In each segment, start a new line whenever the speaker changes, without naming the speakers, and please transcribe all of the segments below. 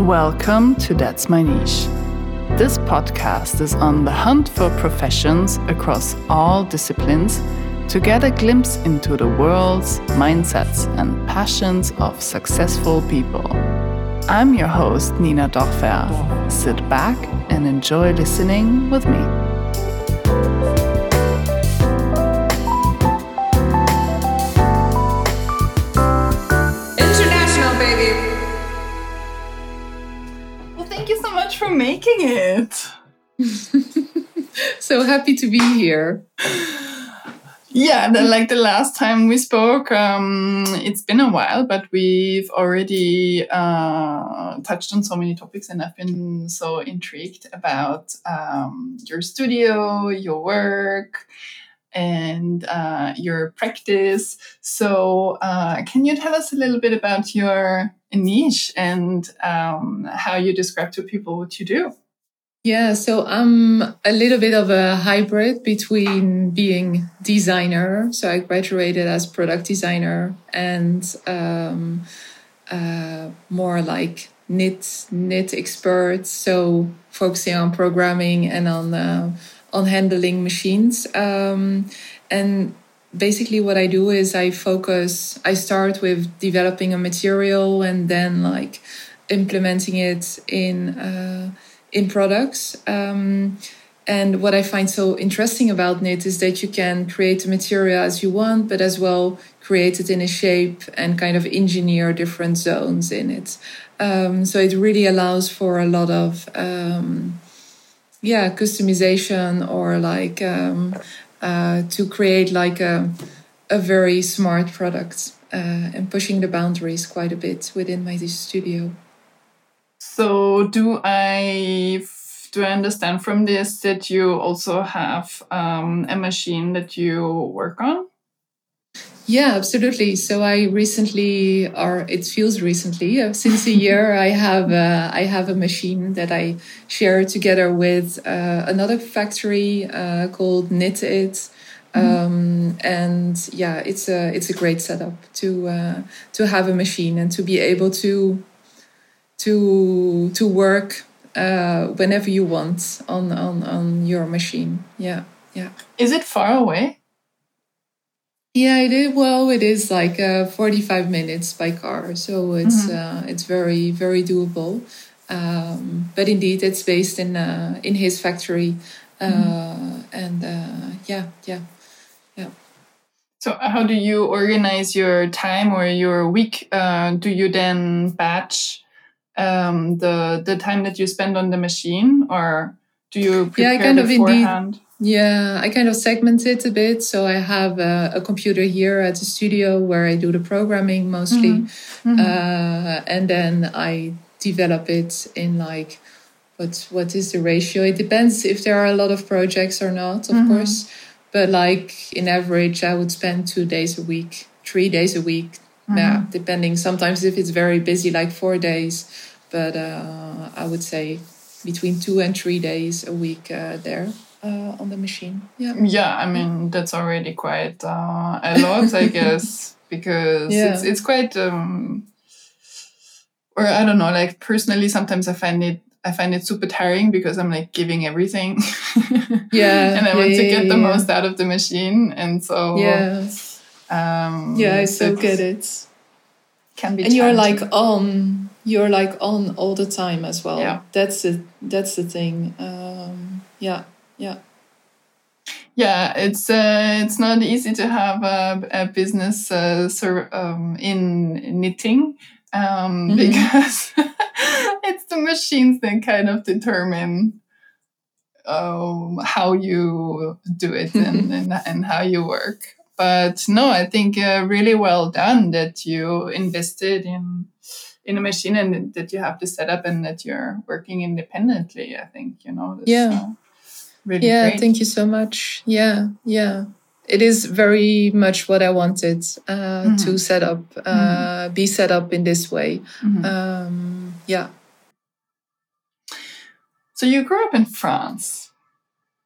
Welcome to That's My Niche. This podcast is on the hunt for professions across all disciplines to get a glimpse into the worlds, mindsets, and passions of successful people. I'm your host, Nina Dorfer. Sit back and enjoy listening with me.
International, baby.
Well, thank you so much for making it.
So happy to be here.
Yeah, the, like the last time we spoke, um, it's been a while, but we've already uh, touched on so many topics, and I've been so intrigued about um, your studio, your work, and uh, your practice. So, uh, can you tell us a little bit about your niche and um, how you describe to people what you do?
Yeah, so I'm a little bit of a hybrid between being designer. So I graduated as product designer and um, uh, more like knit knit expert. So focusing on programming and on uh, on handling machines. Um, and basically, what I do is I focus. I start with developing a material and then like implementing it in. Uh, in products. Um, and what I find so interesting about knit is that you can create the material as you want, but as well create it in a shape and kind of engineer different zones in it. Um, so it really allows for a lot of, um, yeah, customization or like um, uh, to create like a, a very smart product uh, and pushing the boundaries quite a bit within my studio.
So do I do I understand from this that you also have um, a machine that you work on?
Yeah, absolutely. So I recently, or it feels recently, uh, since a year, I have uh, I have a machine that I share together with uh, another factory uh, called Knit It. Um, and yeah, it's a it's a great setup to uh, to have a machine and to be able to to to work uh, whenever you want on on on your machine. Yeah, yeah.
Is it far away?
Yeah, it is. Well, it is like uh, forty-five minutes by car, so it's uh, it's very very doable. Um, but indeed, it's based in uh, in his factory, uh, and uh, yeah, yeah, yeah.
So how do you organize your time or your week? Uh, do you then batch um, the the time that you spend on the machine, or do you prepare
Yeah, I kind of indeed-
beforehand?
Yeah, I kind of segment it a bit. So I have a, a computer here at the studio where I do the programming mostly, Uh, and then I develop it in like what what is the ratio? It depends if there are a lot of projects or not, of course. But like in average, I would spend two days a week, three days a week. Yeah, depending. Sometimes if it's very busy, like four days. But uh, I would say between two and three days a week uh, there uh, on the machine. Yeah.
Yeah, I mean that's already quite uh, a lot, I guess, because
Yeah.
it's it's quite. Um, or I don't know. Like personally, sometimes I find it I find it super tiring because I'm like giving everything.
Yeah,
and I
yeah,
want to
yeah,
get the most out of the machine, and so
Yeah.
Um,
Yeah, I so good.
it's-
get it.
Can be
And you're like on. You're like on all the time as well.
Yeah.
That's it. That's the thing. Um, yeah. Yeah.
yeah it's uh, it's not easy to have a, a business uh, ser- um, in knitting um,
Mhm.
because it's the machines that kind of determine um, how you do it and, and, and how you work but no i think uh, really well done that you invested in in a machine and that you have the setup and that you're working independently i think you know
Yeah.
uh, really
Yeah.
great.
Thank you so much. Yeah. Yeah. It is very much what I wanted uh, to set up, uh, be set up in this way.
Mhm.
Um, yeah.
So you grew up in France,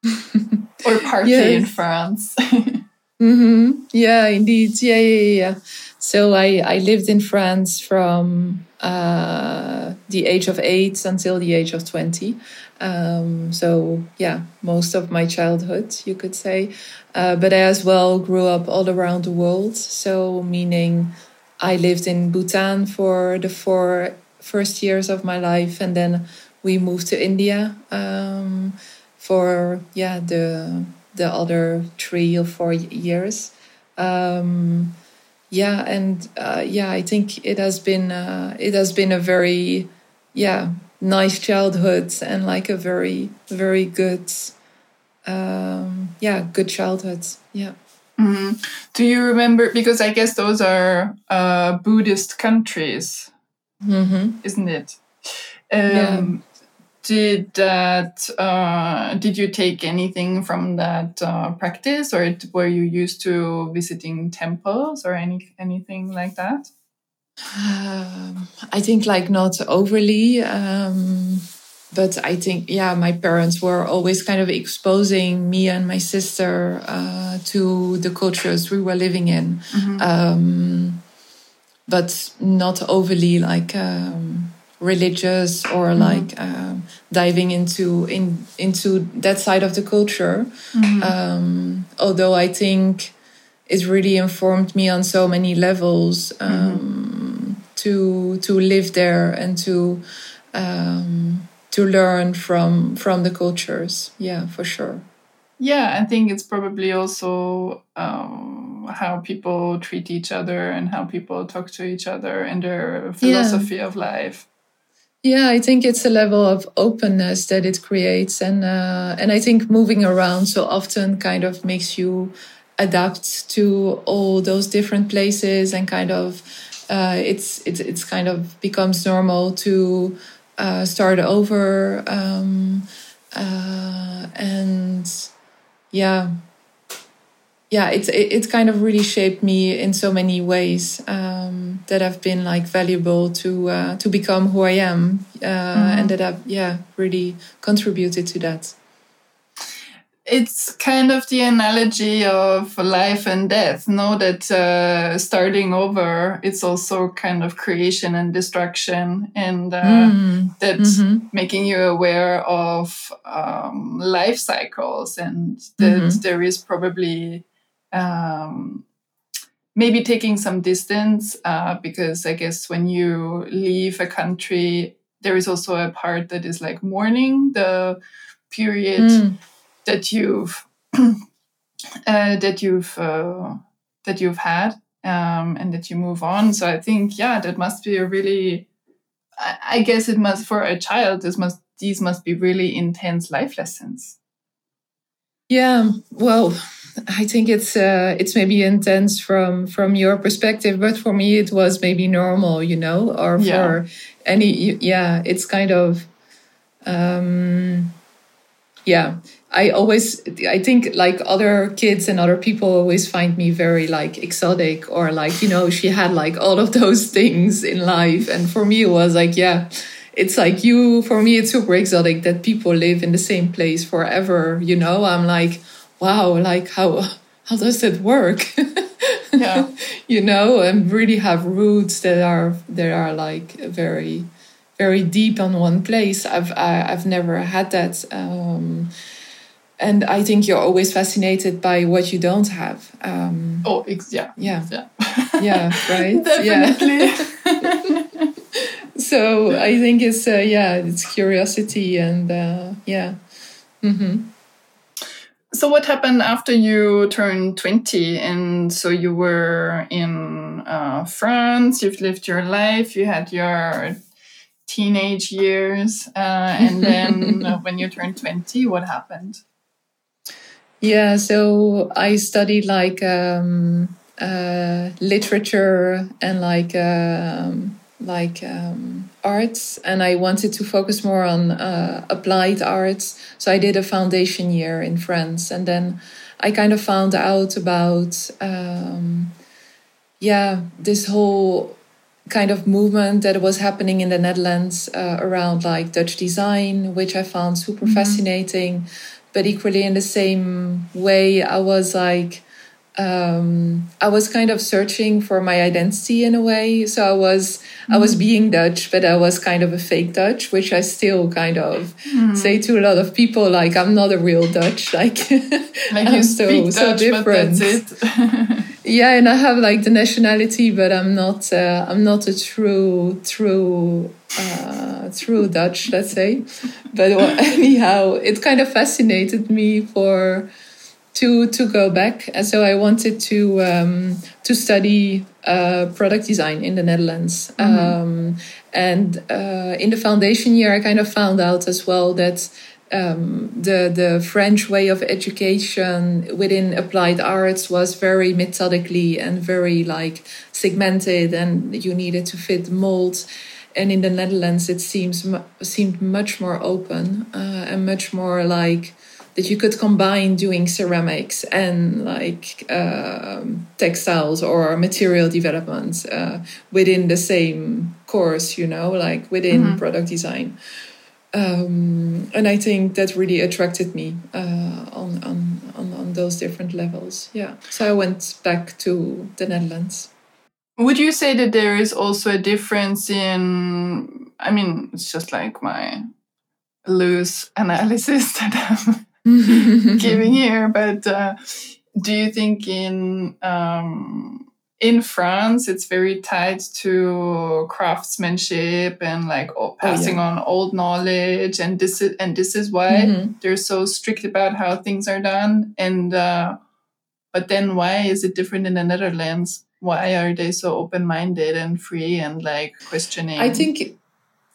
or partly
Yes.
in France.
hmm Yeah, indeed. Yeah, yeah, yeah. So I, I lived in France from uh, the age of eight until the age of 20. Um, so, yeah, most of my childhood, you could say. Uh, but I as well grew up all around the world. So, meaning I lived in Bhutan for the four first years of my life. And then we moved to India um, for, yeah, the the other three or four years. Um, yeah, and uh, yeah, I think it has been uh, it has been a very yeah nice childhood and like a very very good um, yeah good childhood. Yeah.
Mhm. Do you remember? Because I guess those are uh, Buddhist countries,
hmm
isn't it? Um,
Yeah.
Did that? Uh, did you take anything from that uh, practice, or it, were you used to visiting temples or any anything like that?
Um, I think like not overly, um, but I think yeah, my parents were always kind of exposing me and my sister uh, to the cultures we were living in, um, but not overly like um, religious or like um, diving into in into that side of the culture. Um, although I think it really informed me on so many levels um, to to live there and to um, to learn from from the cultures. Yeah, for sure.
Yeah, I think it's probably also um, how people treat each other and how people talk to each other and their philosophy of life.
Yeah, I think it's a level of openness that it creates, and uh, and I think moving around so often kind of makes you adapt to all those different places, and kind of uh, it's it's it's kind of becomes normal to uh, start over, um, uh, and yeah, yeah, it's it, it kind of really shaped me in so many ways um, that have been like valuable to uh, to become who I am, uh, and that have yeah really contributed to that.
It's kind of the analogy of life and death. Know that uh, starting over, it's also kind of creation and destruction, and uh,
Mm.
that
Mhm.
making you aware of um, life cycles and that
Mhm.
there is probably um, maybe taking some distance uh, because I guess when you leave a country, there is also a part that is like mourning the period
Mm.
that you've uh, that you've uh, that you've had um, and that you move on. So I think yeah, that must be a really. I, I guess it must for a child. This must these must be really intense life lessons.
Yeah, well, I think it's uh, it's maybe intense from from your perspective, but for me it was maybe normal, you know, or
Yeah.
for any yeah, it's kind of um yeah. I always I think like other kids and other people always find me very like exotic or like, you know, she had like all of those things in life and for me it was like, yeah, it's like you for me it's super exotic that people live in the same place forever you know i'm like wow like how how does it work
Yeah.
you know and really have roots that are that are like very very deep on one place i've I, i've never had that um and i think you're always fascinated by what you don't have um
Oh, yeah.
yeah
Yeah.
yeah right yeah
Definitely.
so I think it's uh, yeah, it's curiosity and uh, yeah. hmm
So what happened after you turned 20 and so you were in uh, France, you've lived your life, you had your teenage years uh, and then when you turned 20 what happened?
Yeah, so I studied like um, uh, literature and like um, like um, arts, and I wanted to focus more on uh, applied arts. So I did a foundation year in France, and then I kind of found out about um, yeah this whole kind of movement that was happening in the Netherlands uh, around like Dutch design, which I found super mm-hmm. fascinating. But equally, in the same way, I was like, um, I was kind of searching for my identity in a way. So I was mm. I was mm. being Dutch, but I was kind of a fake Dutch, which I still kind of mm. say to a lot of people, like I'm not a real Dutch, like,
like I'm so Dutch, so different.
yeah, and I have like the nationality, but I'm not uh, I'm not a true true uh, true Dutch, let's say. But anyhow, it kind of fascinated me for to to go back, and so I wanted to um, to study uh, product design in the Netherlands. Mm-hmm. Um, and uh, in the foundation year, I kind of found out as well that um, the the French way of education within applied arts was very methodically and very like segmented, and you needed to fit molds. And in the Netherlands, it seems seemed much more open uh, and much more like that you could combine doing ceramics and like um, textiles or material development uh, within the same course, you know, like within mm-hmm. product design. Um, and I think that really attracted me uh, on, on, on, on those different levels. Yeah. So I went back to the Netherlands.
Would you say that there is also a difference in, I mean, it's just like my loose analysis that I'm giving here. But uh, do you think in um, in France it's very tied to craftsmanship and like passing oh, yeah. on old knowledge, and this is and this is why mm-hmm. they're so strict about how things are done. And uh, but then why is it different in the Netherlands? Why are they so open minded and free and like questioning?
I think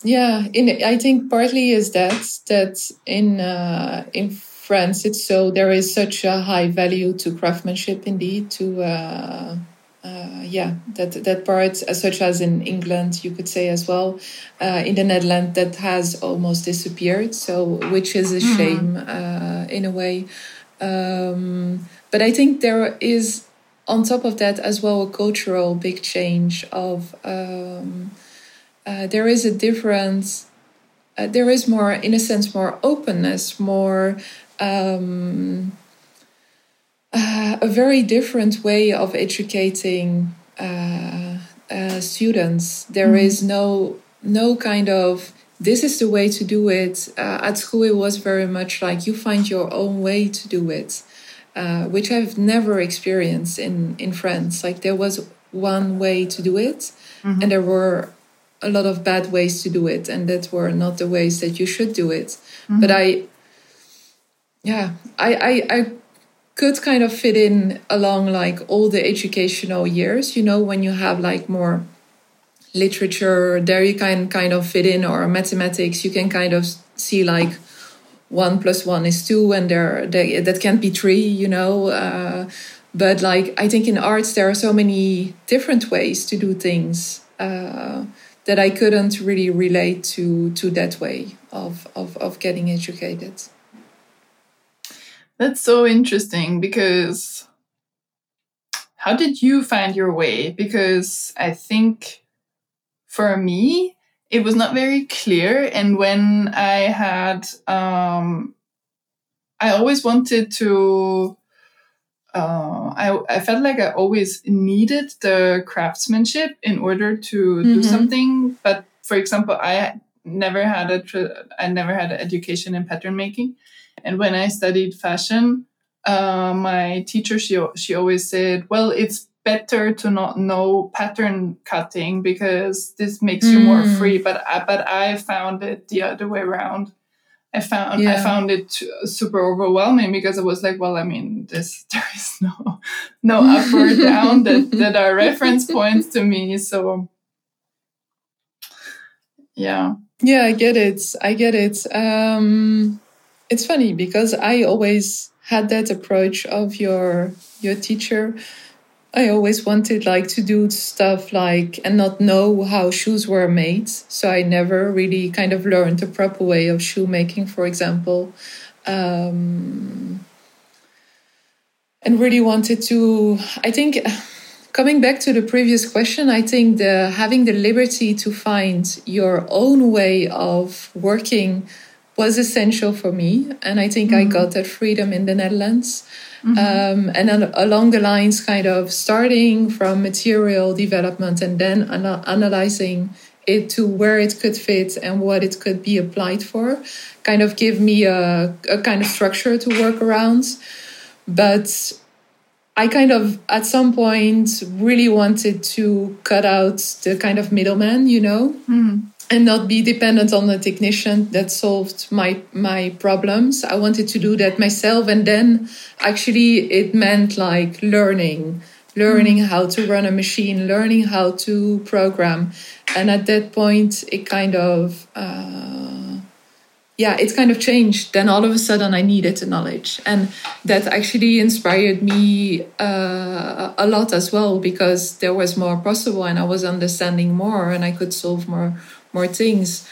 yeah in i think partly is that that in uh in France, it's so there is such a high value to craftsmanship indeed. To uh, uh, yeah, that that part, uh, such as in England, you could say as well. Uh, in the Netherlands, that has almost disappeared. So, which is a mm-hmm. shame uh, in a way. Um, but I think there is, on top of that, as well, a cultural big change of. Um, uh, there is a difference. there is more, in a sense, more openness, more um, uh, a very different way of educating uh, uh, students. There mm. is no no kind of this is the way to do it. Uh, at school, it was very much like you find your own way to do it, uh, which I've never experienced in in France. Like there was one way to do it, mm-hmm. and there were a lot of bad ways to do it, and that were not the ways that you should do it. Mm-hmm. But I yeah, I, I, I could kind of fit in along like all the educational years, you know, when you have like more literature, there you can kind of fit in, or mathematics, you can kind of see like one plus one is two, and there, that can't be three, you know. Uh, but like, I think in arts, there are so many different ways to do things. Uh, that I couldn't really relate to to that way of of, of getting educated.
That's so interesting because how did you find your way? Because I think for me, it was not very clear. And when I had, um, I always wanted to, uh, I, I felt like I always needed the craftsmanship in order to mm-hmm. do something. But for example, I never had a, I never had an education in pattern making. And when I studied fashion, uh, my teacher she she always said, "Well, it's better to not know pattern cutting because this makes mm. you more mm. free." But I, but I found it the other way around. I found yeah. I found it super overwhelming because I was like, well, I mean, this there is no no up or down that that are reference points to me. So yeah,
yeah, I get it. I get it. Um, it's funny because I always had that approach of your your teacher. I always wanted like to do stuff like and not know how shoes were made. So I never really kind of learned the proper way of shoemaking, for example. Um, and really wanted to, I think coming back to the previous question, I think the having the liberty to find your own way of working was essential for me, and I think mm-hmm. I got that freedom in the Netherlands. Mm-hmm. Um, and then along the lines, kind of starting from material development and then ana- analyzing it to where it could fit and what it could be applied for, kind of give me a, a kind of structure to work around. But I kind of, at some point, really wanted to cut out the kind of middleman, you know, mm. And not be dependent on a technician that solved my my problems. I wanted to do that myself, and then actually, it meant like learning, learning mm. how to run a machine, learning how to program, and at that point, it kind of. Uh, yeah, it kind of changed. Then all of a sudden, I needed the knowledge, and that actually inspired me uh, a lot as well because there was more possible, and I was understanding more, and I could solve more more things.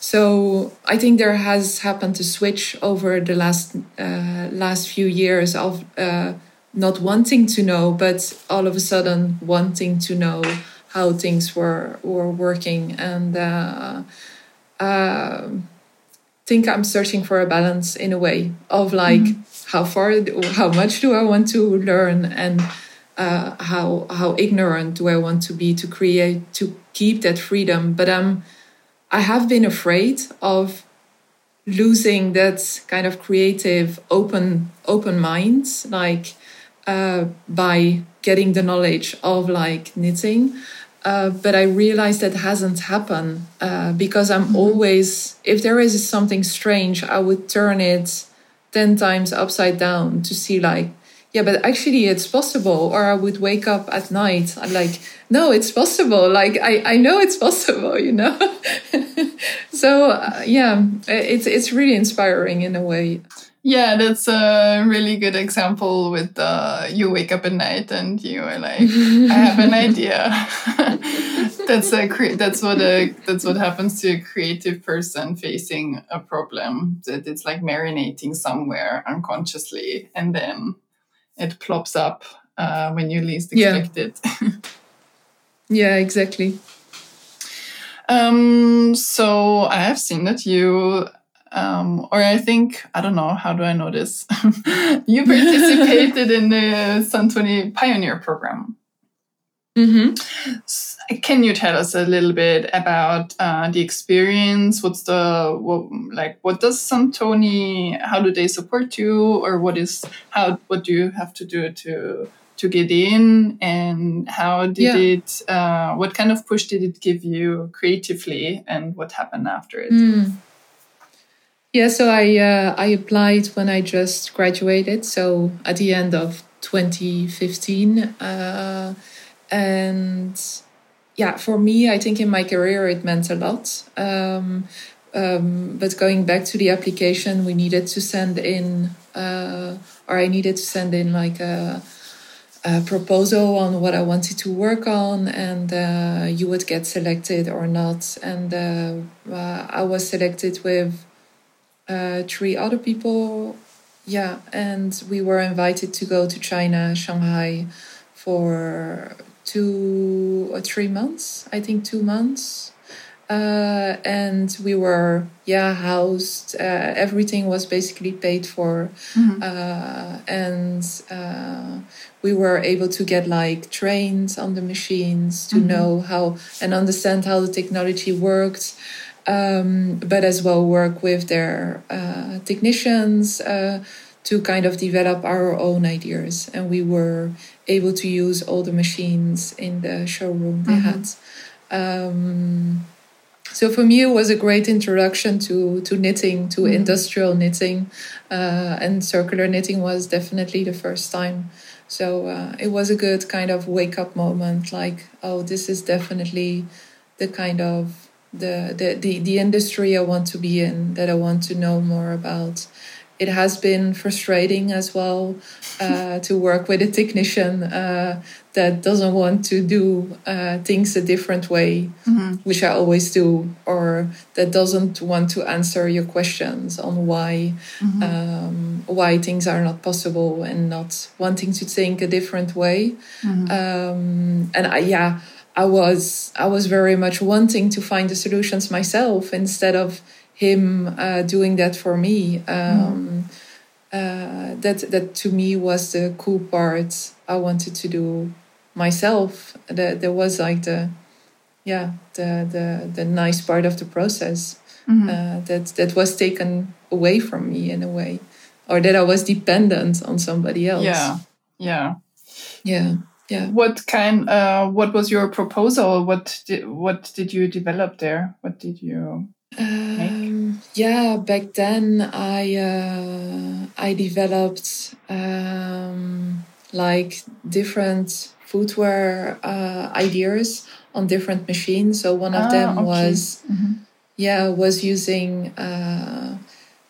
So I think there has happened to switch over the last uh, last few years of uh, not wanting to know, but all of a sudden wanting to know how things were were working, and uh, uh, think I'm searching for a balance in a way of like mm. how far, how much do I want to learn, and uh, how how ignorant do I want to be to create to keep that freedom. But I'm. um, I have been afraid of losing that kind of creative open open minds like uh, by getting the knowledge of like knitting uh, but I realized that hasn't happened uh, because I'm mm-hmm. always, if there is something strange, I would turn it 10 times upside down to see, like, yeah, but actually it's possible. Or I would wake up at night. I'm like, no, it's possible. Like, I, I know it's possible, you know? so, uh, yeah, it's, it's really inspiring in a way.
Yeah, that's a really good example with uh, you wake up at night and you are like, I have an idea. that's a cre- that's what a that's what happens to a creative person facing a problem. That it's like marinating somewhere unconsciously, and then it plops up uh, when you least expect
yeah.
it.
yeah, exactly.
Um, so I have seen that you um, or I think I don't know how do I know this? you participated in the Santoni Pioneer Program. Mm-hmm. Can you tell us a little bit about uh, the experience? What's the what, like? What does Santoni? How do they support you, or what is how? What do you have to do to to get in? And how did yeah. it? Uh, what kind of push did it give you creatively? And what happened after it?
Mm. Yeah, so I uh, I applied when I just graduated, so at the end of 2015, uh, and yeah, for me, I think in my career it meant a lot. Um, um, but going back to the application, we needed to send in, uh, or I needed to send in like a, a proposal on what I wanted to work on, and uh, you would get selected or not. And uh, uh, I was selected with uh, three other people. Yeah, and we were invited to go to China, Shanghai, for two or three months. I think two months. Uh, and we were yeah housed uh, everything was basically paid for mm-hmm. uh, and uh, we were able to get like trained on the machines to mm-hmm. know how and understand how the technology worked um, but as well work with their uh, technicians uh, to kind of develop our own ideas. And we were able to use all the machines in the showroom they mm-hmm. had. Um, so for me, it was a great introduction to to knitting, to mm-hmm. industrial knitting, uh, and circular knitting was definitely the first time. So uh, it was a good kind of wake up moment. Like, oh, this is definitely the kind of the, the, the, the industry I want to be in, that I want to know more about. It has been frustrating as well uh, to work with a technician uh, that doesn't want to do uh, things a different way, mm-hmm. which I always do, or that doesn't want to answer your questions on why mm-hmm. um, why things are not possible and not wanting to think a different way. Mm-hmm. Um, and I, yeah, I was I was very much wanting to find the solutions myself instead of him uh, doing that for me. Um, uh, that that to me was the cool part I wanted to do myself. That there was like the yeah the the the nice part of the process mm-hmm. uh, that that was taken away from me in a way, or that I was dependent on somebody else.
Yeah, yeah,
yeah. Yeah.
What kind? Uh, what was your proposal? What did what did you develop there? What did you um,
yeah, back then I uh, I developed um, like different footwear uh, ideas on different machines. So one of ah, them okay. was mm-hmm. yeah was using uh,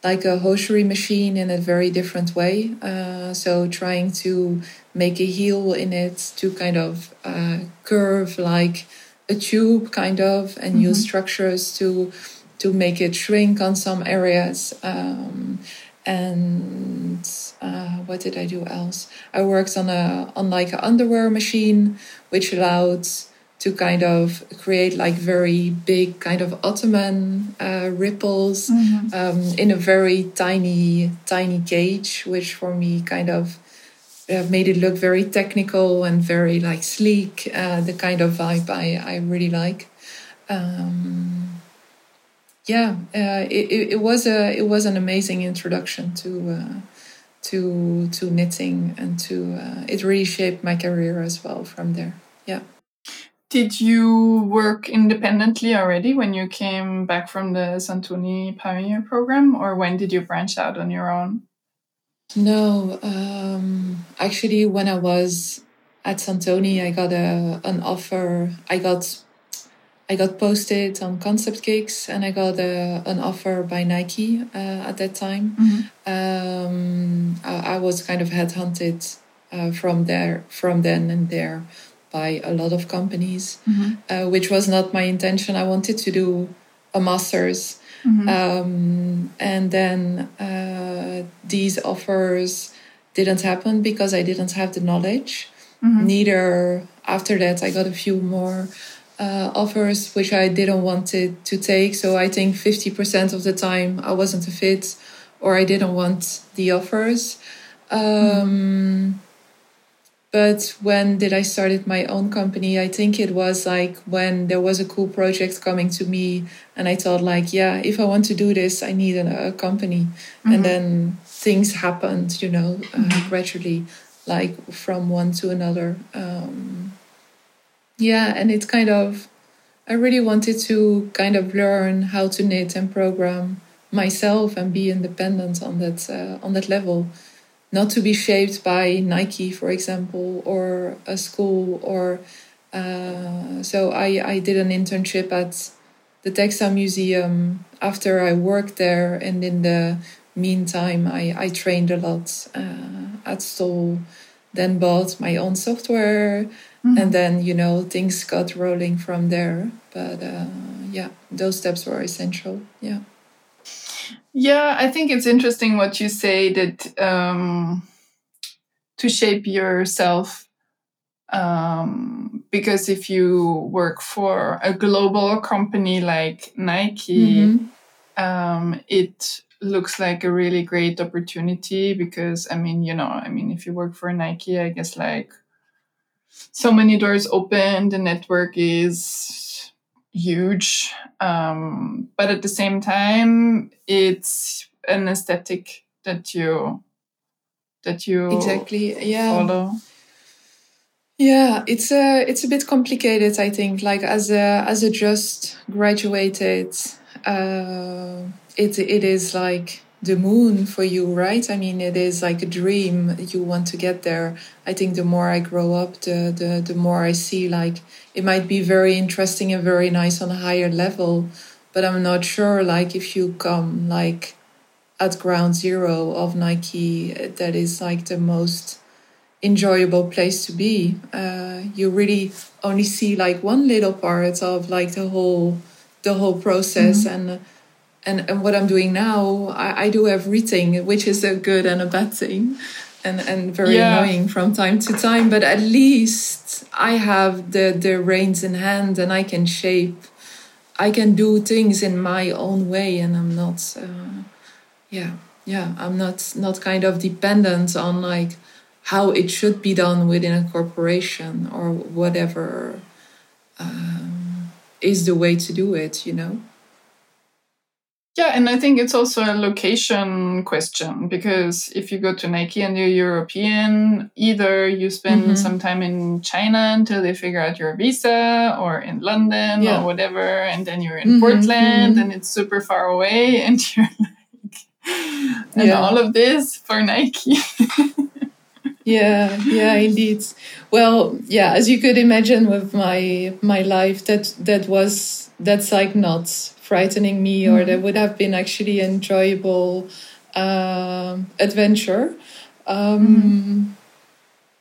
like a hosiery machine in a very different way. Uh, so trying to make a heel in it to kind of uh, curve like a tube kind of and mm-hmm. use structures to to make it shrink on some areas. Um, and uh, what did I do else? I worked on a on like an underwear machine, which allowed to kind of create like very big kind of Ottoman uh, ripples mm-hmm. um, in a very tiny tiny cage, which for me kind of uh, made it look very technical and very like sleek. Uh, the kind of vibe I I really like. Um, yeah, uh, it, it was a it was an amazing introduction to uh, to to knitting and to uh, it really shaped my career as well from there. Yeah.
Did you work independently already when you came back from the Santoni Pioneer program, or when did you branch out on your own?
No, um, actually, when I was at Santoni, I got a an offer. I got I got posted on Concept Kicks and I got a, an offer by Nike uh, at that time. Mm-hmm. Um, I, I, was kind of headhunted uh, from there, from then and there by a lot of companies, mm-hmm. uh, which was not my intention. I wanted to do a master's. Mm-hmm. Um, and then uh, these offers didn't happen because I didn't have the knowledge. Mm-hmm. Neither after that, I got a few more uh, offers which I didn't want to, to take. So I think 50% of the time I wasn't a fit or I didn't want the offers. Um. But when did I started my own company? I think it was like when there was a cool project coming to me, and I thought like, yeah, if I want to do this, I need a, a company. Mm-hmm. And then things happened, you know, uh, mm-hmm. gradually, like from one to another. Um, yeah, and it's kind of, I really wanted to kind of learn how to knit and program myself and be independent on that uh, on that level, not to be shaped by Nike, for example, or a school or. Uh, so I I did an internship at the textile museum after I worked there, and in the meantime I I trained a lot uh, at Stoll, then bought my own software Mm-hmm. And then, you know, things got rolling from there. But uh, yeah, those steps were essential. Yeah.
Yeah, I think it's interesting what you say that um, to shape yourself. Um, because if you work for a global company like Nike, mm-hmm. um, it looks like a really great opportunity because I mean, you know, I mean, if you work for Nike, I guess like so many doors open. The network is huge, um, but at the same time, it's an aesthetic that you that you
exactly yeah
follow.
Yeah, it's a it's a bit complicated. I think, like as a as a just graduated, uh, it it is like the moon for you, right? I mean, it is like a dream. You want to get there. I think the more I grow up, the, the, the more I see like it might be very interesting and very nice on a higher level, but I'm not sure like if you come like at ground zero of Nike that is like the most enjoyable place to be. Uh, you really only see like one little part of like the whole the whole process mm-hmm. and and and what I'm doing now, I, I do everything, which is a good and a bad thing. And, and very yeah. annoying from time to time, but at least I have the, the reins in hand and I can shape I can do things in my own way and I'm not uh, yeah yeah I'm not not kind of dependent on like how it should be done within a corporation or whatever um, is the way to do it, you know?
Yeah, and I think it's also a location question because if you go to Nike and you're European, either you spend mm-hmm. some time in China until they figure out your visa or in London yeah. or whatever, and then you're in mm-hmm, Portland mm-hmm. and it's super far away and you're like, and yeah. all of this for Nike.
yeah yeah indeed well yeah as you could imagine with my my life that that was that's like not frightening me mm-hmm. or that would have been actually enjoyable um, adventure um, mm-hmm.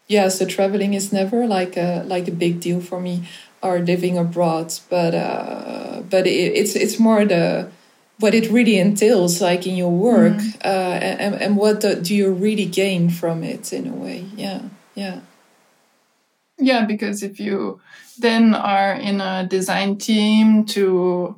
yeah so traveling is never like a like a big deal for me or living abroad but uh, but it, it's it's more the what it really entails like in your work mm. uh, and, and what do, do you really gain from it in a way yeah yeah
yeah because if you then are in a design team to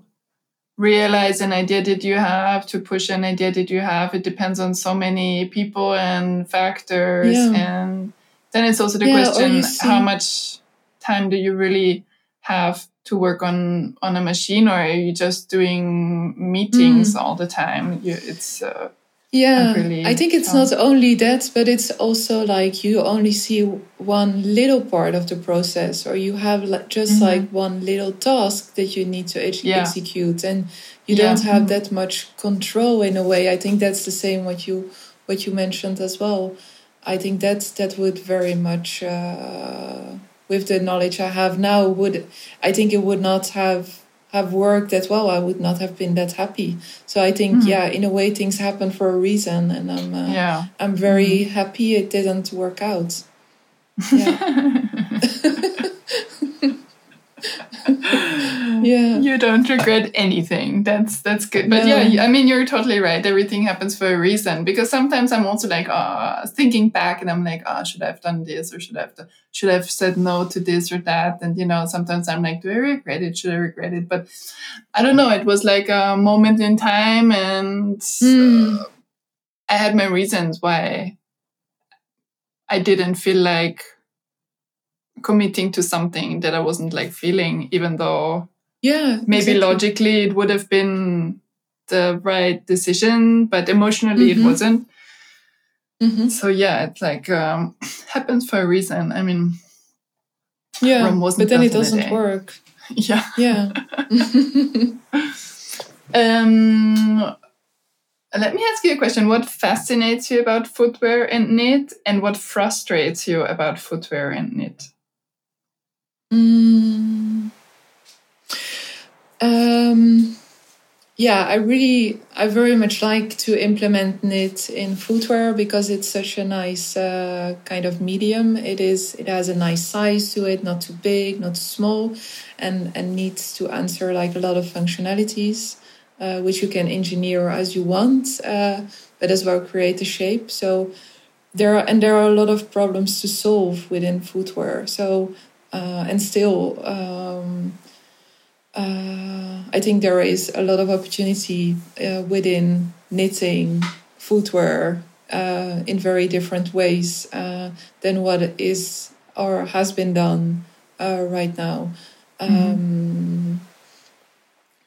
realize an idea that you have to push an idea that you have it depends on so many people and factors yeah. and then it's also the yeah, question how much time do you really have to work on on a machine or are you just doing meetings mm. all the time you, it's uh,
yeah really, i think it's not only that but it's also like you only see one little part of the process or you have like just mm-hmm. like one little task that you need to ex- yeah. execute and you yeah. don't have mm-hmm. that much control in a way i think that's the same what you what you mentioned as well i think that that would very much uh, with the knowledge I have now would I think it would not have have worked that well. I would not have been that happy. So I think mm. yeah, in a way things happen for a reason, and I'm uh, yeah I'm very mm. happy it didn't work out. Yeah.
yeah. You don't regret anything. That's that's good. But no. yeah i mean you're totally right. Everything happens for a reason. Because sometimes i'm also like uh thinking back and i'm like oh should i have done this or should i have done, should i have said no to this or that? And you know sometimes i'm like do i regret it? Should i regret it? But i don't know. It was like a moment in time and mm. uh, i had my reasons why i didn't feel like committing to something that I wasn't like feeling, even though
yeah
maybe exactly. logically it would have been the right decision, but emotionally mm-hmm. it wasn't. Mm-hmm. So yeah, it's like um, happens for a reason. I mean,
yeah, Rome wasn't but then it doesn't work.
Yeah,
yeah.
um, let me ask you a question. What fascinates you about footwear and knit, and what frustrates you about footwear and knit?
Mm. Um, yeah, I really, I very much like to implement knit in footwear because it's such a nice uh, kind of medium. It is, it has a nice size to it, not too big, not too small, and and needs to answer like a lot of functionalities, uh, which you can engineer as you want, uh, but as well create a shape. So there are and there are a lot of problems to solve within footwear. So uh, and still um, uh, I think there is a lot of opportunity uh, within knitting, footwear, uh, in very different ways uh, than what is or has been done uh, right now. Mm-hmm. Um,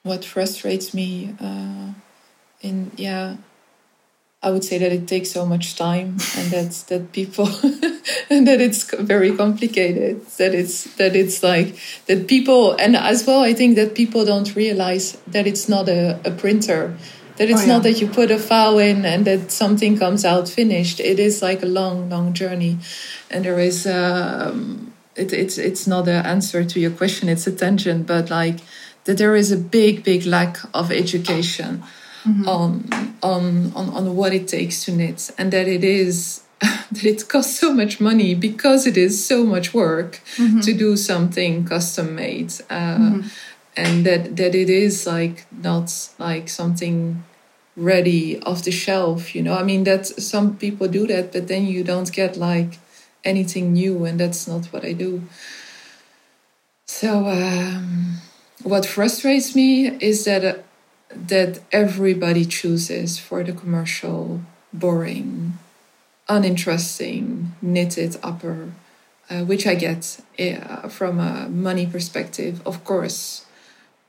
what frustrates me in yeah I would say that it takes so much time and that's that people and that it's very complicated that it's that it's like that people and as well I think that people don't realize that it's not a, a printer that it's oh, yeah. not that you put a file in and that something comes out finished. It is like a long long journey. And there is um, it, it's it's not an answer to your question. It's a tangent but like that there is a big big lack of education on on on on what it takes to knit, and that it is that it costs so much money because it is so much work to do something custom made, uh, and that that it is like not like something ready off the shelf. You know, I mean that some people do that, but then you don't get like anything new, and that's not what I do. So, um, what frustrates me is that uh, that everybody chooses for the commercial, boring, uninteresting, knitted upper, uh, which I get uh, from a money perspective, of course.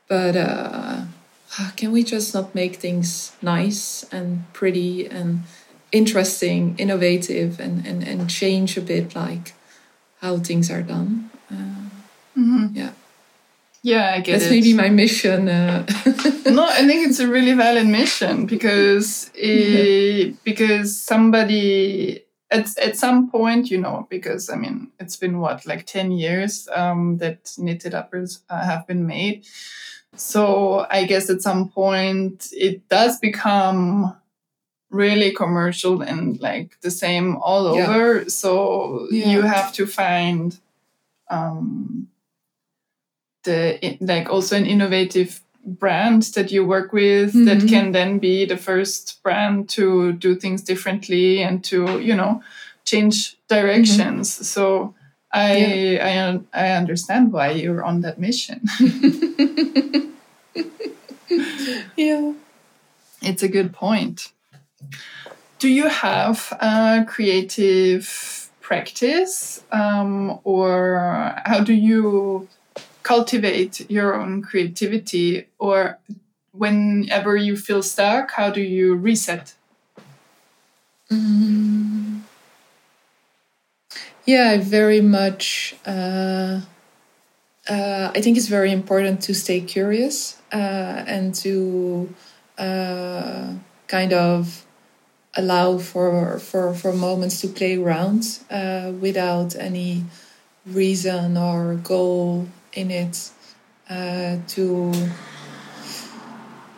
But uh, can we just not make things nice and pretty and interesting, innovative, and, and, and change a bit like how things are done? Yeah.
Yeah, I get
That's
it.
maybe my mission. Uh,
no, I think it's a really valid mission because it, because somebody at at some point, you know, because I mean, it's been what like ten years um, that knitted uppers uh, have been made. So I guess at some point it does become really commercial and like the same all
Yeah.
over. So
Yeah.
you have to find um, the like also an innovative brand that you work with that
Mhm.
can then be the first brand to do things differently and to you know change directions. So i I, I understand why you're on that mission.
Yeah.
it's a good point. Do you have a creative practice um, or how do you cultivate your own creativity or whenever you feel stuck how do you reset
Mm. Yeah, I very much. Uh, uh, I think it's very important to stay curious uh, and to uh, kind of allow for for for moments to play around uh, without any reason or goal in it. Uh, to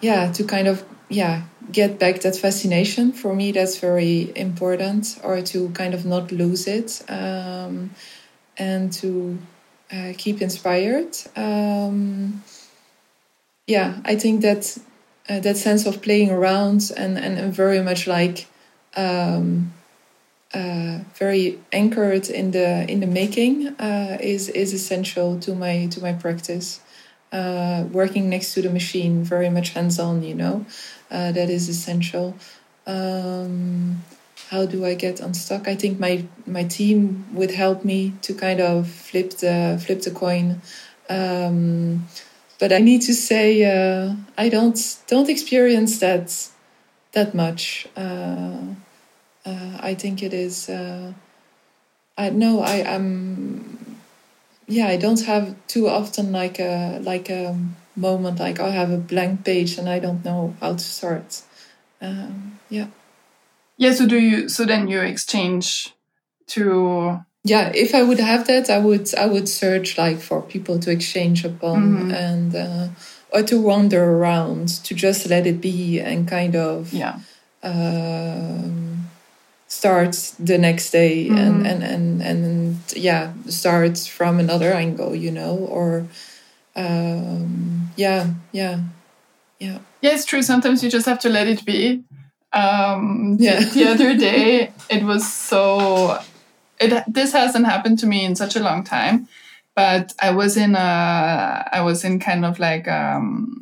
yeah, to kind of yeah get back that fascination for me that's very important or to kind of not lose it um, and to uh, keep inspired um, yeah i think that uh, that sense of playing around and and, very much like um, uh, very anchored in the in the making uh, is is essential to my to my practice uh, working next to the machine very much hands on you know uh, that is essential. Um, how do I get unstuck? I think my my team would help me to kind of flip the flip the coin. Um, but I need to say uh, I don't don't experience that that much. Uh, I think it is. Uh, I no, I am. Yeah, I don't have too often like a like a moment like I have a blank page and I don't know how to start. Um, yeah,
yeah so do you so then you exchange to
yeah. If I would have that, I would I would search like for people to exchange upon
Mhm.
and uh, or to wander around to just let it be and kind of
yeah
um, start the next day and,
Mhm.
and and and yeah start from another angle you know or um, yeah yeah yeah
yeah it's true sometimes you just have to let it be um the-
Yeah.
the other day it was so it this hasn't happened to me in such a long time but i was in a i was in kind of like um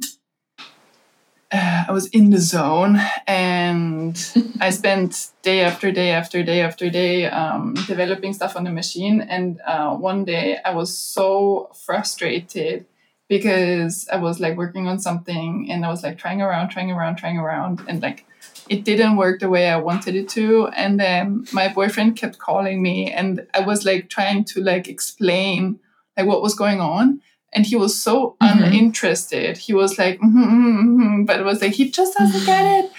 uh, I was in the zone and I spent day after day after day after day um, developing stuff on the machine. And uh, one day I was so frustrated because I was like working on something and I was like trying around, trying around, trying around, and like it didn't work the way I wanted it to. And then my boyfriend kept calling me and I was like trying to like explain like what was going on and he was so
Mhm.
uninterested. He was like, "Mhm, mhm, mhm," but it was like he just doesn't get it.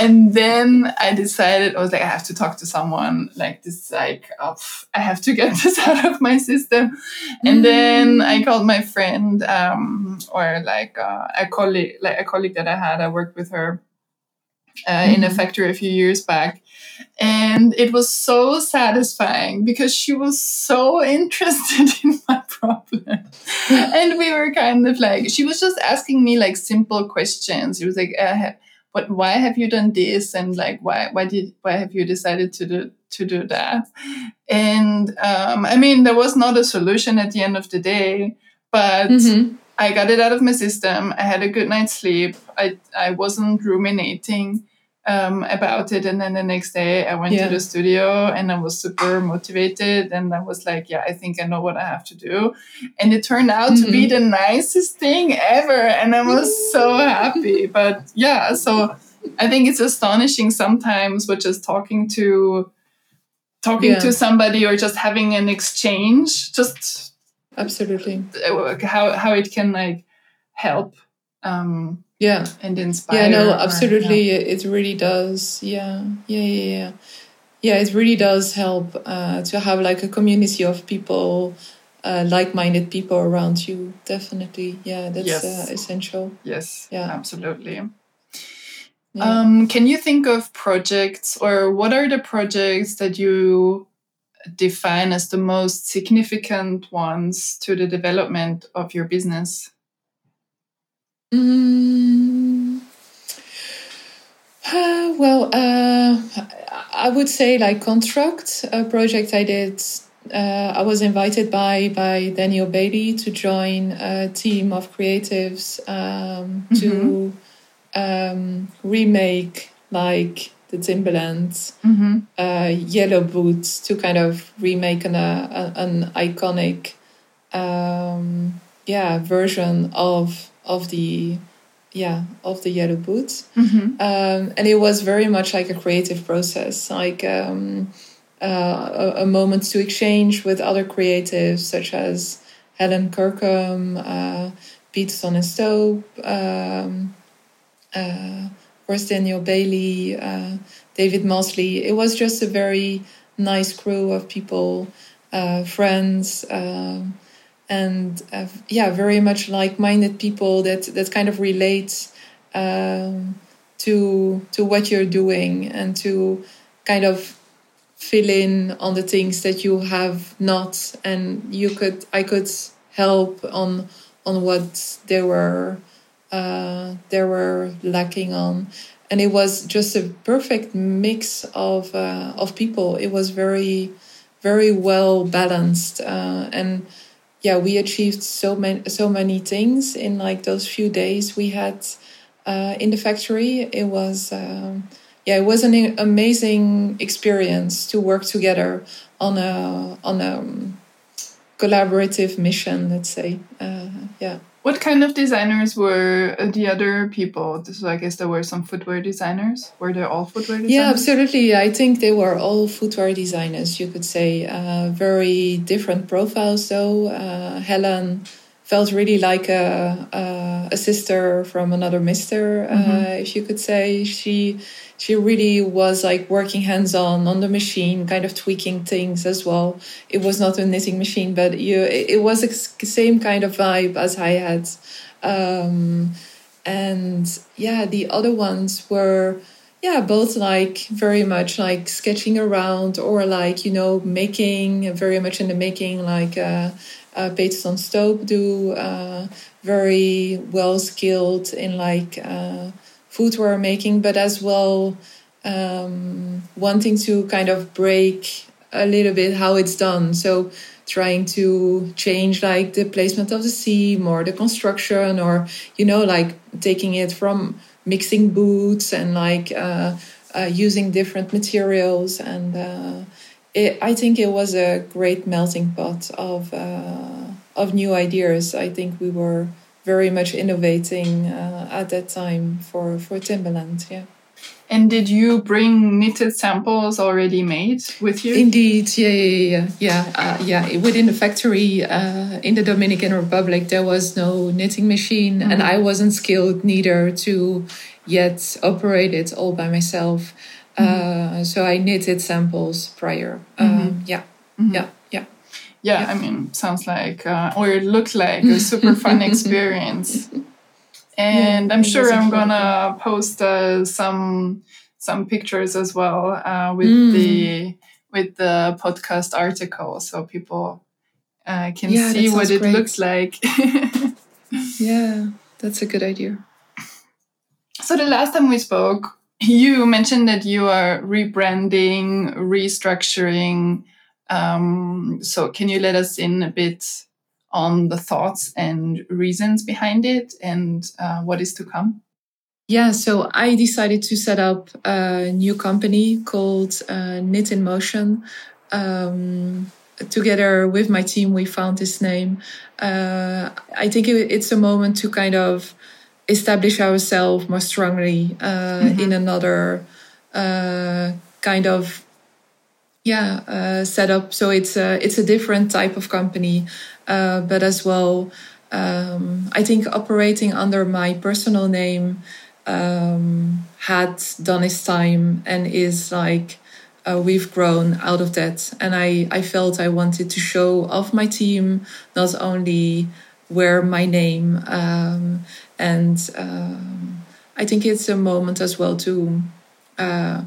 And then I decided I was like, I have to talk to someone. Like this, like oh, I have to get this out of my system. And then I called my friend, um, or like uh, a colleague, like a colleague that I had. I worked with her uh, in a factory a few years back. And it was so satisfying because she was so interested in my problem. and we were kind of like, she was just asking me like simple questions. She was like, uh, but why have you done this? And like, why, why did, why have you decided to do, to do that? And um, I mean, there was not a solution at the end of the day, but mm-hmm. I got it out of my system. I had a good night's sleep. I, I wasn't ruminating um, about it. And then the next day I went yeah. to the studio and I was super motivated. And I was like, yeah, I think I know what I have to do. And it turned out mm-hmm. to be mm-hmm. the nicest thing ever. And I was so happy. But yeah, so I think it's astonishing sometimes with just talking to talking yeah. to somebody or just having an exchange just
absolutely
how how it can like help um
yeah.
And inspire
yeah no absolutely. Or, yeah. it really does. Yeah. Yeah yeah yeah. Yeah it really does help uh, to have like a community of people uh, like-minded people around you. Definitely. Yeah that's yes. uh, essential.
Yes. Yeah. Absolutely. Yeah. Um, can you think of projects or what are the projects that you define as the most significant ones to the development of your business?
Mm, uh, well, uh, I would say like contract a project I did. Uh, I was invited by by Daniel Bailey to join a team of creatives um, mm-hmm. to um, remake like the Timberlands mm-hmm. uh, yellow boots to kind of remake an, uh, an iconic um, yeah version of of the yeah of the yellow boots mm-hmm. um, and it was very much like a creative process like um, uh, a, a, moment to exchange with other creatives such as Helen Kirkum uh, Peterson and um, uh, of course Daniel Bailey uh, David Mosley it was just a very nice crew of people uh, friends um, and uh, yeah, very much like-minded people that that kind of relate um, to to what you're doing and to kind of fill in on the things that you have not, and you could I could help on on what they were uh, they were lacking on, and it was just a perfect mix of uh, of people. It was very very well balanced uh, and yeah, we achieved so many so many things in like those few days we had uh, in the factory. It was um, yeah, it was an amazing experience to work together on a on a um, collaborative mission. Let's say, uh, yeah.
What kind of designers were uh, the other people? So I guess there were some footwear designers. Were they all footwear designers?
Yeah, absolutely. I think they were all footwear designers. You could say uh, very different profiles. Though uh, Helen felt really like a, a, a sister from another Mister, mm -hmm. if you could say. She she really was like working hands on on the machine, kind of tweaking things as well. It was not a knitting machine, but you, it was the same kind of vibe as I had. Um, and yeah, the other ones were, yeah, both like very much like sketching around or like, you know, making very much in the making, like, uh, uh, Peterson Stoop do, uh, very well skilled in like, uh, footwear making, but as well um, wanting to kind of break a little bit how it's done. So trying to change like the placement of the seam or the construction, or you know, like taking it from mixing boots and like uh, uh, using different materials and. Uh, it, I think it was a great melting pot of uh, of new ideas. I think we were very much innovating uh, at that time for for Timberland. Yeah.
And did you bring knitted samples already made with you?
Indeed, yeah, yeah, yeah, yeah. Uh, yeah. Within the factory uh, in the Dominican Republic, there was no knitting machine, mm -hmm. and I wasn't skilled neither to yet operate it all by myself. Mm -hmm. so I knitted samples prior. Mm -hmm. Yeah, mm-hmm. yeah
yeah, I mean, sounds like, uh, or it looked like a super fun experience. and
Yeah,
I'm sure I'm gonna post uh, some some pictures as well uh, with
Mm.
the with the podcast article, so people uh, can
Yeah,
see what it
great.
looks like.
Yeah, that's a good idea.
So the last time we spoke, you mentioned that you are rebranding, restructuring. Um, so can you let us in a bit on the thoughts and reasons behind it and uh, what is to come?
Yeah, so I decided to set up a new company called uh, Knit in Motion. Um, together with my team, we found this name. Uh, I think it, it's a moment to kind of establish ourselves more strongly uh, in another uh, kind of yeah uh, setup. So it's a it's a different type of company, uh, but as well, um, I think operating under my personal name um, had done its time and is like uh, we've grown out of that. And I, I felt I wanted to show off my team, not only wear my name. Um, and um, I think it's a moment as well to uh,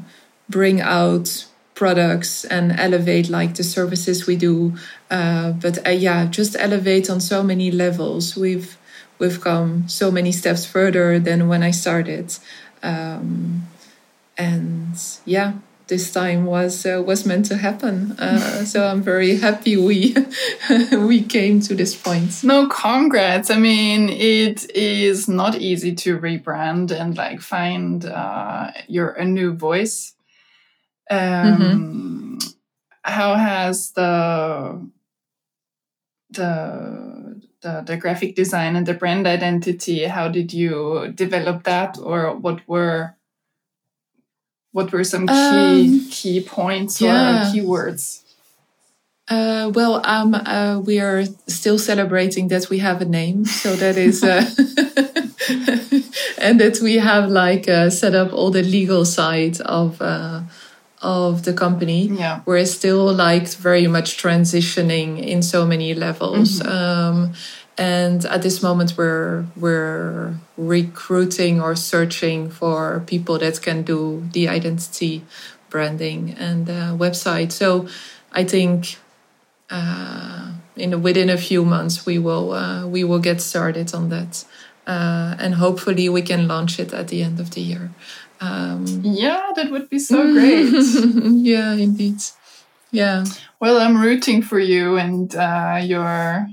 bring out products and elevate like the services we do. Uh, but uh, yeah, just elevate on so many levels. We've we've come so many steps further than when I started. Um, and yeah, this time was uh, was meant to happen. Uh, so I'm very happy we we came to this point.
No, congrats. I mean, it is not easy to rebrand and like find uh, your a new voice. Um, How has the the the the graphic design and the brand identity? How did you develop that, or what were what were some key
Um,
key points
yeah.
or keywords?
Uh, well, um, uh, we are still celebrating that we have a name, so that is, uh, and that we have like uh, set up all the legal side of uh, of the company.
Yeah.
We're still like very much transitioning in so many levels. Um, and at this moment, we're we're recruiting or searching for people that can do the identity branding and uh, website. So I think uh, in within a few months we will uh, we will get started on that, uh, and hopefully we can launch it at the end of the year. Um,
Yeah, that would be so great.
yeah, indeed. Yeah.
Well, I'm rooting for you and uh, your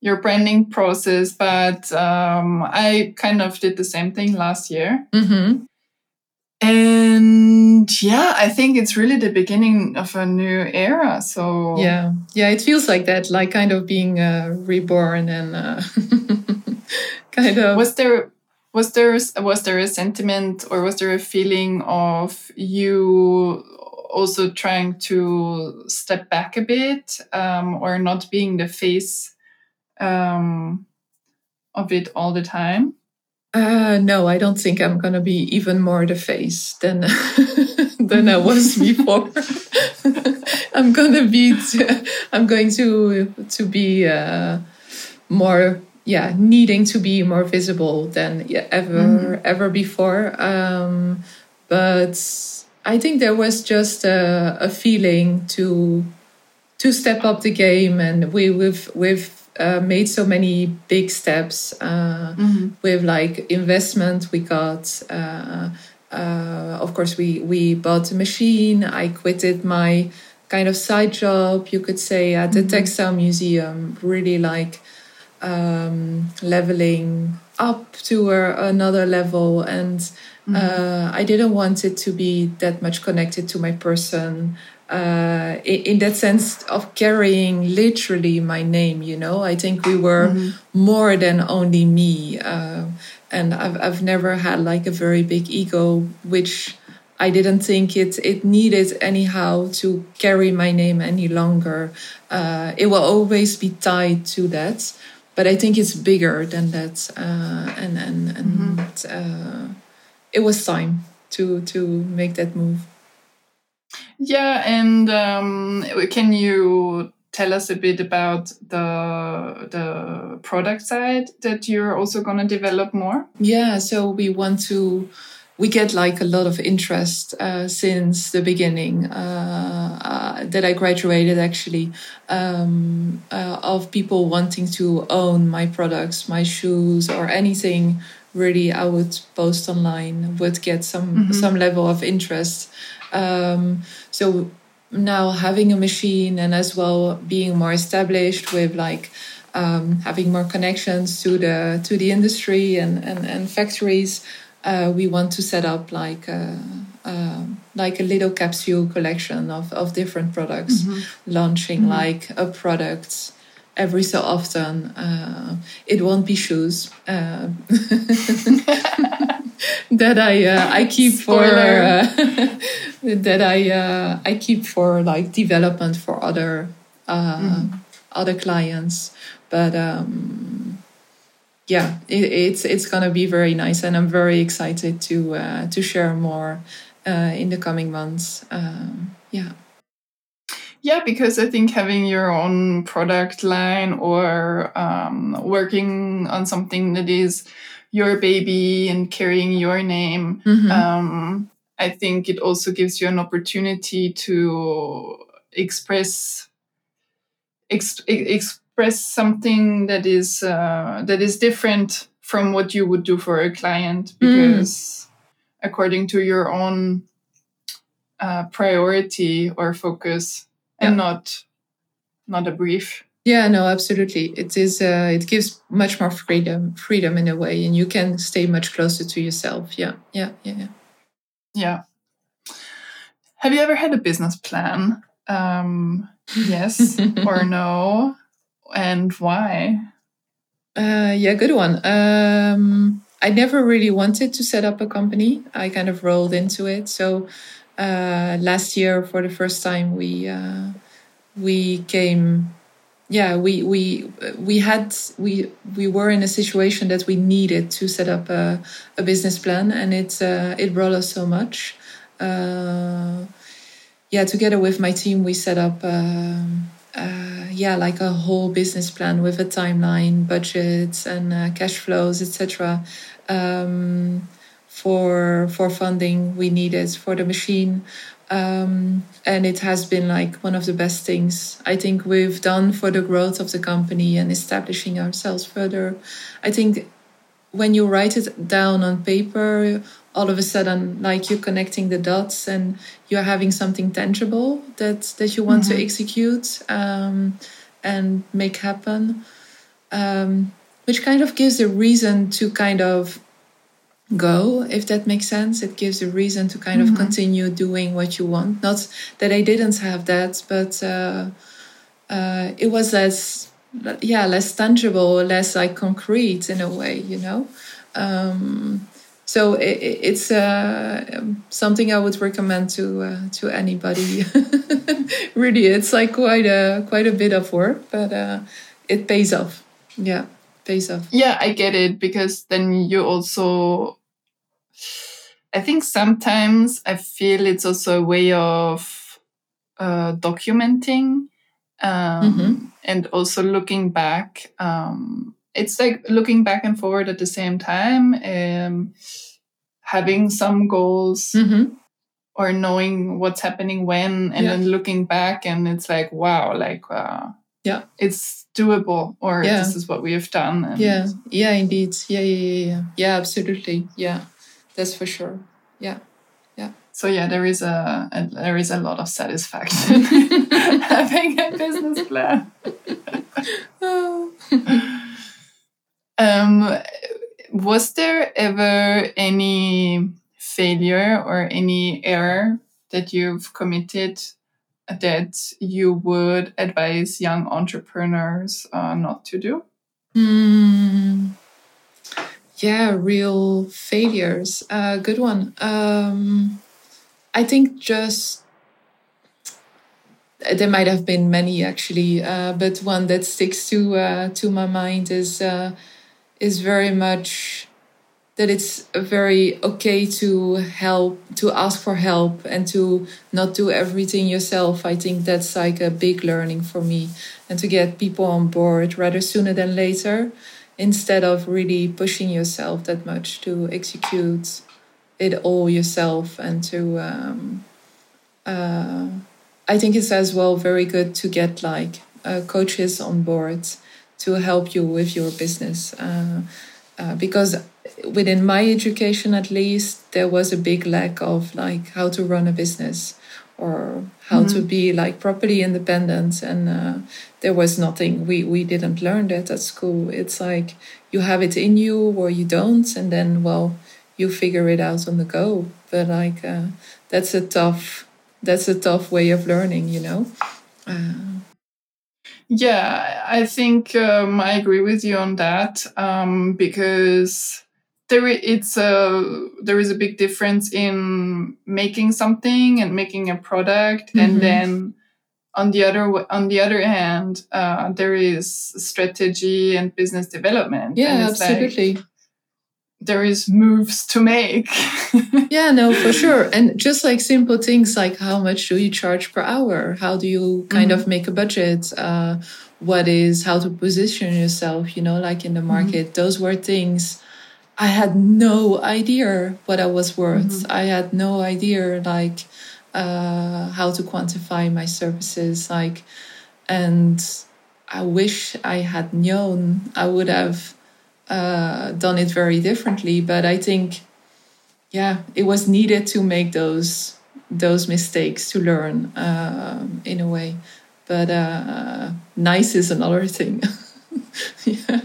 your branding process, but um, I kind of did the same thing last year,
hmm
and yeah, I think it's really the beginning of a new era. So
Yeah. Yeah. It feels like that, like kind of being uh, reborn and uh, kind of.
was there was there was there a sentiment or was there a feeling of you also trying to step back a bit um, or not being the face um, of it all the time?
Uh, no, I don't think I'm gonna be even more the face than than I was before. I'm gonna be. I'm going to to be uh, more. Yeah, needing to be more visible than ever ever before. Um, but I think there was just a, a feeling to to step up the game, and we we've we've uh, made so many big steps uh, with like investment. We got, uh, uh, of course, we we bought a machine. I quitted my kind of side job, you could say, at the textile museum. Really like um, leveling up to another level and. Uh, I didn't want it to be that much connected to my person uh, in, in that sense of carrying literally my name. You know, I think we were more than only me, uh, and I've I've never had like a very big ego, which I didn't think it it needed anyhow to carry my name any longer. Uh, it will always be tied to that, but I think it's bigger than that, uh, and and and. Uh, it was time to to make that move.
Yeah, and um, can you tell us a bit about the the product side that you're also going to develop more?
Yeah, so we want to we get like a lot of interest uh, since the beginning uh, uh, that I graduated actually um, uh, of people wanting to own my products, my shoes, or anything really I would post online would get some mm-hmm. some level of interest. Um, so now having a machine and as well being more established with like um, having more connections to the to the industry and and, and factories uh, we want to set up like a, uh, like a little capsule collection of, of different products, mm-hmm. launching mm-hmm. like a product every so often. Uh, it won't be shoes uh, that I uh, I keep for uh, that I I keep for like development for other mm-hmm. other clients, but. Um, yeah, it, it's it's gonna be very nice, and I'm very excited to uh, to share more uh, in the coming months. Um, yeah.
Yeah, because I think having your own product line or um, working on something that is your baby and carrying your name, mm-hmm. um, I think it also gives you an opportunity to express ex- ex- express something that is uh, that is different from what you would do for a client mm. because mm. according to your own uh, priority or focus yeah. and not not a brief
yeah no absolutely it is uh, it gives much more freedom freedom in a way and you can stay much closer to yourself yeah yeah yeah yeah,
yeah. have you ever had a business plan um, yes or no and why?
Uh, yeah, good one. Um, I never really wanted to set up a company. I kind of rolled into it. So uh, last year, for the first time, we uh, we came. Yeah, we we we had we we were in a situation that we needed to set up a, a business plan, and it uh, it brought us so much. Uh, yeah, together with my team, we set up. Um, uh, yeah, like a whole business plan with a timeline, budgets, and uh, cash flows, etc. Um, for for funding we needed for the machine, um, and it has been like one of the best things I think we've done for the growth of the company and establishing ourselves further. I think when you write it down on paper all of a sudden like you're connecting the dots and you're having something tangible that that you want mm-hmm. to execute um, and make happen um, which kind of gives a reason to kind of go if that makes sense it gives a reason to kind mm-hmm. of continue doing what you want not that i didn't have that but uh, uh, it was less yeah less tangible less like concrete in a way you know um, so it, it's uh, something I would recommend to uh, to anybody. really, it's like quite a quite a bit of work, but uh, it pays off. Yeah, pays off.
Yeah, I get it because then you also. I think sometimes I feel it's also a way of uh, documenting um, mm-hmm. and also looking back. Um, it's like looking back and forward at the same time, um, having some goals mm-hmm. or knowing what's happening when, and yeah. then looking back and it's like, wow, like, uh,
yeah,
it's doable, or yeah. this is what we have done.
And yeah, yeah, indeed, yeah, yeah, yeah, yeah, yeah, absolutely, yeah, that's for sure, yeah. Yeah.
So yeah, there is a, a there is a lot of satisfaction having a business plan. Um, was there ever any failure or any error that you've committed that you would advise young entrepreneurs uh, not to do?
Mm, yeah, real failures. Uh, good one. Um, I think just there might have been many actually, uh, but one that sticks to uh, to my mind is uh, is very much that it's very okay to help, to ask for help and to not do everything yourself. I think that's like a big learning for me and to get people on board rather sooner than later instead of really pushing yourself that much to execute it all yourself and to, um, uh, I think it's as well very good to get like uh, coaches on board to help you with your business. Uh, uh, because within my education at least there was a big lack of like how to run a business or how mm-hmm. to be like properly independent. And uh, there was nothing. We we didn't learn that at school. It's like you have it in you or you don't and then well you figure it out on the go. But like uh, that's a tough that's a tough way of learning you know? Uh,
yeah, I think um, I agree with you on that um, because there it's a there is a big difference in making something and making a product, mm-hmm. and then on the other on the other hand, uh, there is strategy and business development.
Yeah, absolutely.
Like, there is moves to make.
yeah, no, for sure. And just like simple things like how much do you charge per hour? How do you kind mm-hmm. of make a budget? Uh, what is how to position yourself, you know, like in the mm-hmm. market? Mm-hmm. Those were things I had no idea what I was worth. Mm-hmm. I had no idea like uh, how to quantify my services. Like, and I wish I had known I would have uh, done it very differently. But I think, yeah, it was needed to make those those mistakes to learn uh, in a way. But uh, nice is another thing.
yeah.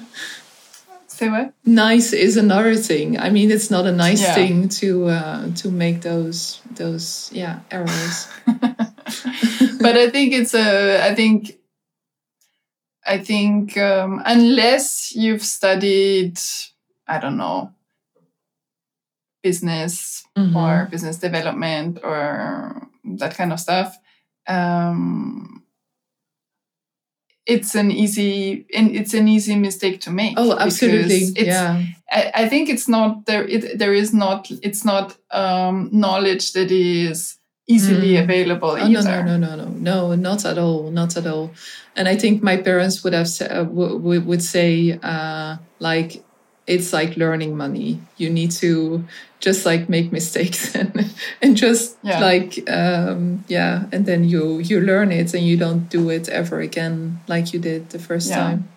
Say what?
Nice is another thing. I mean, it's not a nice yeah. thing to uh, to make those those yeah errors.
but I think it's a. I think I think um, unless you've studied, I don't know, business mm-hmm. or business development or that kind of stuff, um, it's an easy and it's an easy mistake to make.
Oh, absolutely. yeah.
I, I, think it's not there. It, there is not. It's not um, knowledge that is easily mm. available oh,
either. No, no, no, no, no, no, not at all, not at all. And I think my parents would have said, uh, w- would say uh, like it's like learning money. You need to just like make mistakes and and just yeah. like um, yeah, and then you you learn it and you don't do it ever again like you did the first
yeah.
time.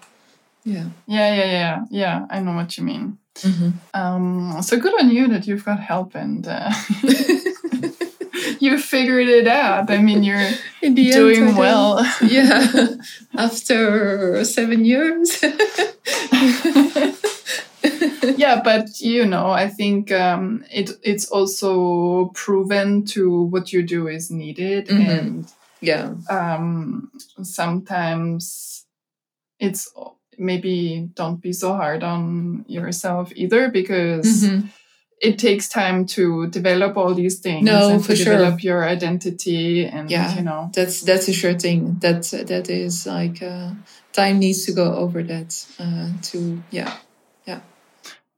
Yeah. Yeah, yeah, yeah, yeah. I know what you mean. Mm-hmm. Um, so good on you that you've got help and. Uh, you figured it out. I mean, you're doing end, well.
yeah, after seven years.
yeah, but you know, I think um, it it's also proven to what you do is needed, mm-hmm. and
yeah,
um, sometimes it's maybe don't be so hard on yourself either because. Mm-hmm it takes time to develop all these things
no,
and
for
to develop sure. your identity and yeah, you know
that's that's a sure thing that that is like uh, time needs to go over that uh, to yeah yeah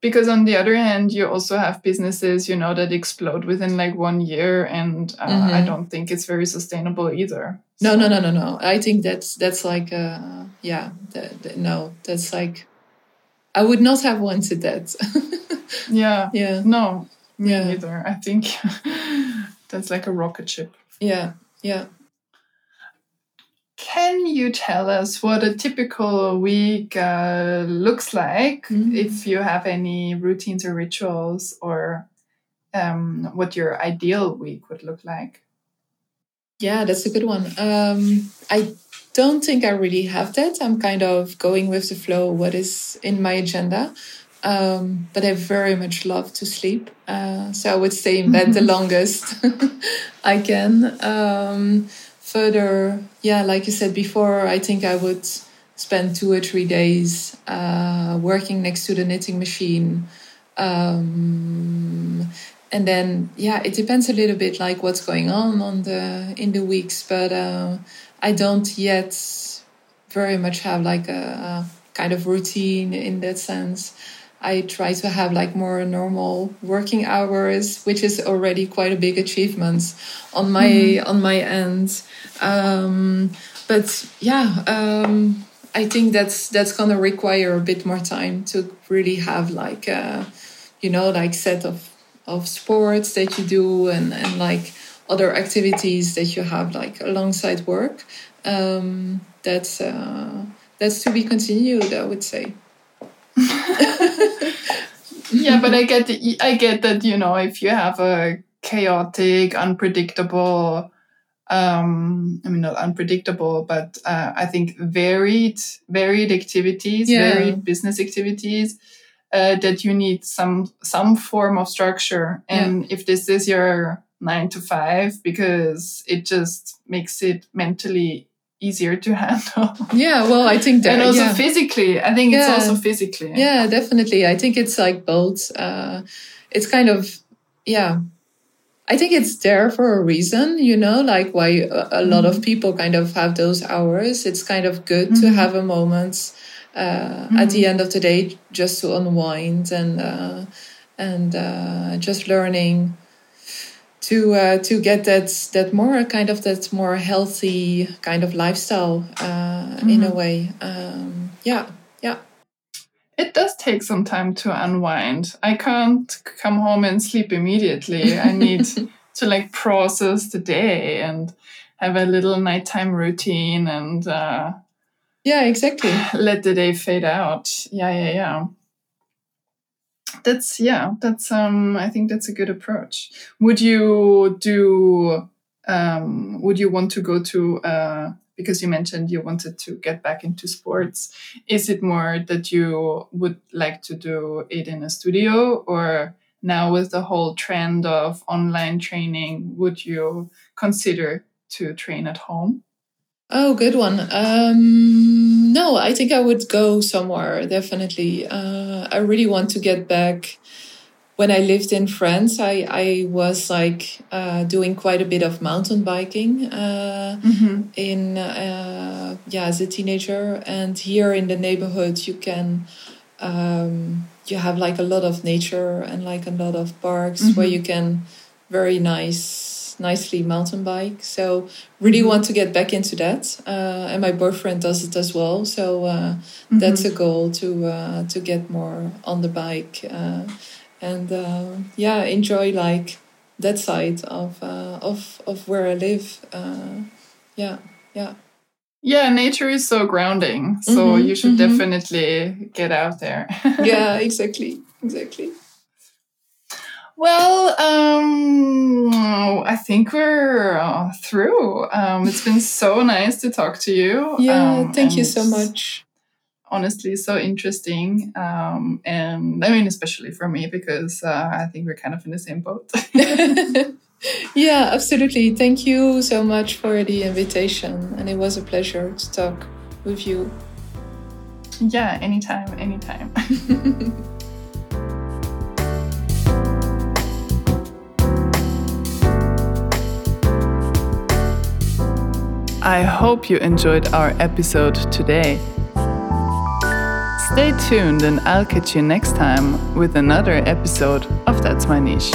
because on the other hand you also have businesses you know that explode within like one year and uh, mm-hmm. i don't think it's very sustainable either
no so. no no no no i think that's that's like uh yeah the, the, no that's like i would not have wanted that
Yeah.
Yeah.
No, me yeah. neither. I think that's like a rocket ship.
Yeah. Yeah.
Can you tell us what a typical week uh, looks like? Mm -hmm. If you have any routines or rituals, or um, what your ideal week would look like?
Yeah, that's a good one. Um, I don't think I really have that. I'm kind of going with the flow, what is in my agenda. Um, but I very much love to sleep. Uh, so I would stay in bed the longest I can. Um, further, yeah, like you said before, I think I would spend two or three days uh, working next to the knitting machine. Um, and then, yeah, it depends a little bit like what's going on on the in the weeks, but uh, I don't yet very much have like a, kind of routine in that sense. I try to have like more normal working hours, which is already quite a big achievement on my mm. on my end. Um, but yeah, um, I think that's that's gonna require a bit more time to really have like a, you know like set of of sports that you do and and like other activities that you have like alongside work. Um, that's uh, that's to be continued, I would say.
yeah, but I get the, I get that you know if you have a chaotic, unpredictable, um, I mean not unpredictable, but uh, I think varied varied activities, yeah. varied business activities. Uh, that you need some some form of structure, and yeah. if this is your nine to five, because it just makes it mentally easier to handle.
Yeah, well, I think that,
and also
yeah.
physically, I think it's also physically.
Yeah, definitely. I think it's like both. Uh, it's kind of yeah. I think it's there for a reason, you know, like why a, a lot mm-hmm. of people kind of have those hours. It's kind of good mm-hmm. to have a moment uh, mm-hmm. at the mm-hmm. end of the day just to unwind and uh, and uh, just learning to uh, to get that that more kind of that more healthy kind of lifestyle uh, mm-hmm. in a mm-hmm. way. Um, yeah, yeah.
It does take some time to unwind. I can't come home and sleep immediately. I need to like process the day and have a little nighttime routine and uh,
yeah, exactly.
Let the day fade out. Yeah, yeah, yeah that's yeah that's um i think that's a good approach. Would you do um would you want to go to uh because you mentioned you wanted to get back into sports is it more that you would like to do it in a studio? Or now with the whole trend of online training would you consider to train at home
Oh, good one. Um, no, I think I would go somewhere, definitely. Uh, I really want to get back. When I lived in France, I, I was like uh, doing quite a bit of mountain biking uh, mm-hmm. in uh, yeah as a teenager, and here in the neighborhood you can um, you have like a lot of nature and like a lot of parks mm-hmm. where you can very nice nicely mountain bike. So really mm-hmm. want to get back into that, uh, and my boyfriend does it as well. So uh, mm-hmm. that's a goal to uh, to get more on the bike uh, and uh, yeah, enjoy like that side of uh, of of where I live. yeah, yeah.
Yeah, nature is so grounding. So mm-hmm, you should mm-hmm. definitely get out there.
yeah, exactly. Exactly.
Well, um, I think we're uh, through. Um, it's been so nice to talk to you.
Yeah, um, thank you so much.
Honestly, so interesting. Um, and I mean, especially for me, because uh, I think we're kind of in the same boat.
yeah, absolutely. Thank you so much for the invitation. And it was a pleasure to talk with you.
Yeah, anytime, anytime. I hope you enjoyed our episode today. Stay tuned, and I'll catch you next time with another episode of That's My Niche.